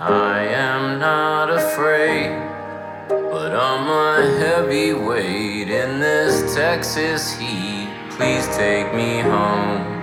I am not afraid, but I'm a heavyweight in this Texas heat. Please take me home.